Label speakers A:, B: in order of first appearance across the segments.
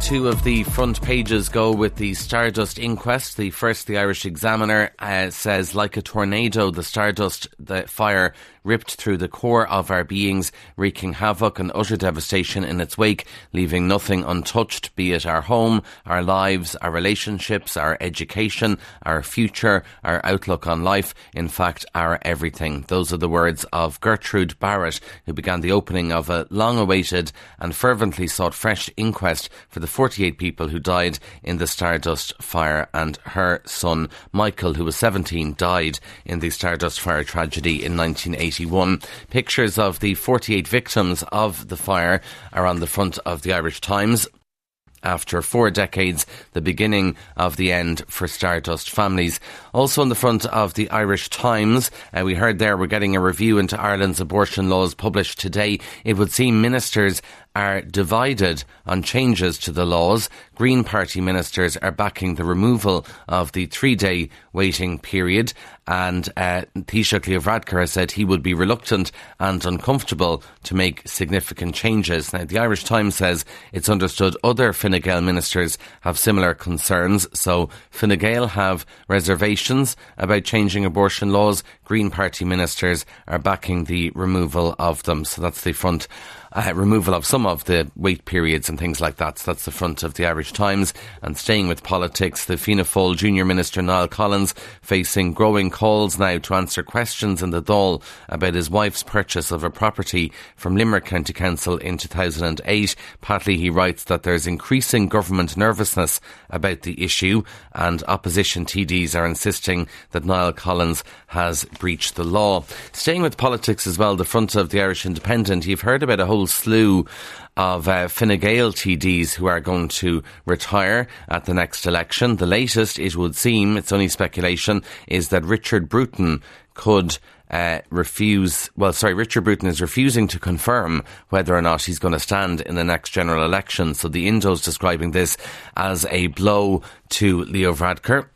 A: Two of the front pages go with the Stardust inquest. The first, the Irish Examiner, uh, says, like a tornado, the Stardust the fire ripped through the core of our beings, wreaking havoc and utter devastation in its wake, leaving nothing untouched, be it our home, our lives, our relationships, our education, our future, our outlook on life, in fact, our everything. Those are the words of Gertrude Barrett, who began the opening of a long awaited and fervently sought fresh inquest for the 48 people who died in the Stardust fire, and her son, Michael, who was 17, died in the Stardust fire tragedy in 1981. Pictures of the 48 victims of the fire are on the front of the Irish Times after four decades, the beginning of the end for Stardust families. Also on the front of the Irish Times, uh, we heard there we're getting a review into Ireland's abortion laws published today. It would seem ministers are divided on changes to the laws. Green Party ministers are backing the removal of the three day waiting period. And uh, Taoiseach Leo said he would be reluctant and uncomfortable to make significant changes. Now, the Irish Times says it's understood other Fine Gael ministers have similar concerns. So Fine Gael have reservations about changing abortion laws. Green Party ministers are backing the removal of them. So that's the front uh, removal of some of the wait periods and things like that. So that's the front of the Irish Times. And staying with politics, the Fianna Fáil Junior Minister Niall Collins facing growing calls now to answer questions in the Dáil about his wife's purchase of a property from Limerick County Council in 2008. Partly he writes that there's increasing government nervousness about the issue and opposition TDs are insisting that Niall Collins has breached the law. Staying with politics as well, the front of the Irish Independent, you've heard about a whole whole slew of uh, Fine Gael TDs who are going to retire at the next election. The latest, it would seem, it's only speculation, is that Richard Bruton could uh, refuse, well, sorry, Richard Bruton is refusing to confirm whether or not he's going to stand in the next general election. So the Indo's describing this as a blow to Leo Varadkar.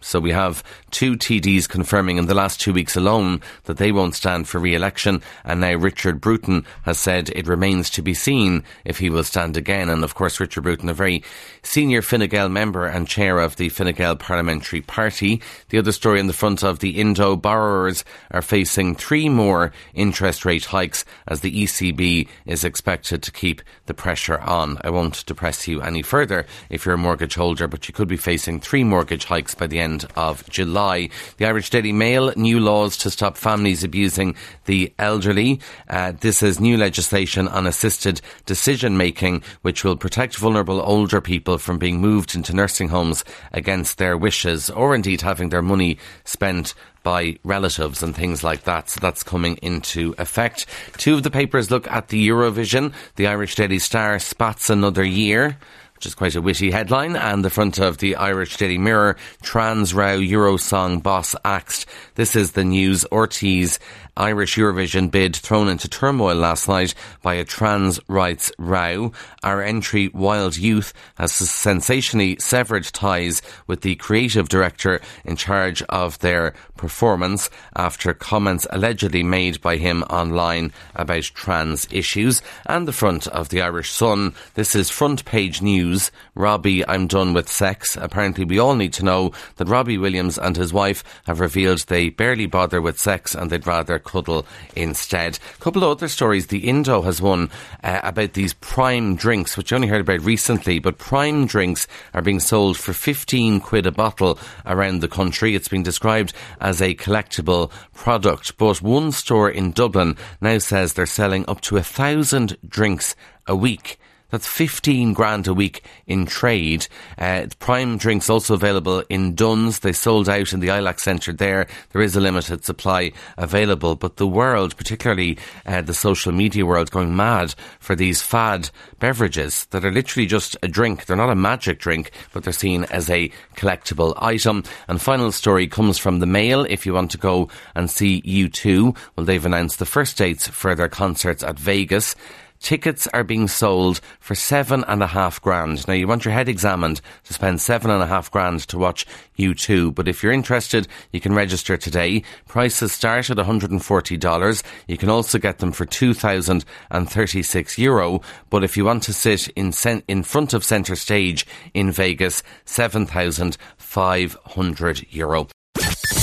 A: So we have two TDs confirming in the last two weeks alone that they won't stand for re-election, and now Richard Bruton has said it remains to be seen if he will stand again. And of course, Richard Bruton, a very senior Fine Gael member and chair of the Fine Gael Parliamentary Party. The other story in the front of the Indo borrowers are facing three more interest rate hikes as the ECB is expected to keep the pressure on. I won't depress you any further if you're a mortgage holder, but you could be facing three mortgage hikes by the end end of July. The Irish Daily Mail, new laws to stop families abusing the elderly. Uh, this is new legislation on assisted decision making, which will protect vulnerable older people from being moved into nursing homes against their wishes or indeed having their money spent by relatives and things like that. So that's coming into effect. Two of the papers look at the Eurovision. The Irish Daily Star spots another year which is quite a witty headline, and the front of the Irish Daily Mirror, Trans Row Eurosong boss axed. This is the news. RTÉ's Irish Eurovision bid thrown into turmoil last night by a trans rights row. Our entry, Wild Youth, has sensationally severed ties with the creative director in charge of their performance after comments allegedly made by him online about trans issues. And the front of the Irish Sun, this is front page news. Robbie, I'm done with sex. Apparently, we all need to know that Robbie Williams and his wife have revealed they barely bother with sex and they'd rather cuddle instead. A couple of other stories. The Indo has one uh, about these prime drinks, which I only heard about recently, but prime drinks are being sold for 15 quid a bottle around the country. It's been described as a collectible product, but one store in Dublin now says they're selling up to a thousand drinks a week. That's 15 grand a week in trade. Uh, prime drinks also available in Dunnes. They sold out in the ILAC Centre there. There is a limited supply available, but the world, particularly uh, the social media world, going mad for these fad beverages that are literally just a drink. They're not a magic drink, but they're seen as a collectible item. And final story comes from the Mail. If you want to go and see U2, well, they've announced the first dates for their concerts at Vegas. Tickets are being sold for seven and a half grand. Now, you want your head examined to spend seven and a half grand to watch U2, but if you're interested, you can register today. Prices start at $140. You can also get them for 2,036 euro, but if you want to sit in, in front of centre stage in Vegas, 7,500 euro.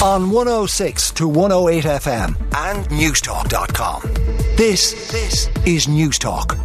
B: On 106 to 108 FM and Newstalk.com. This, this is Newstalk.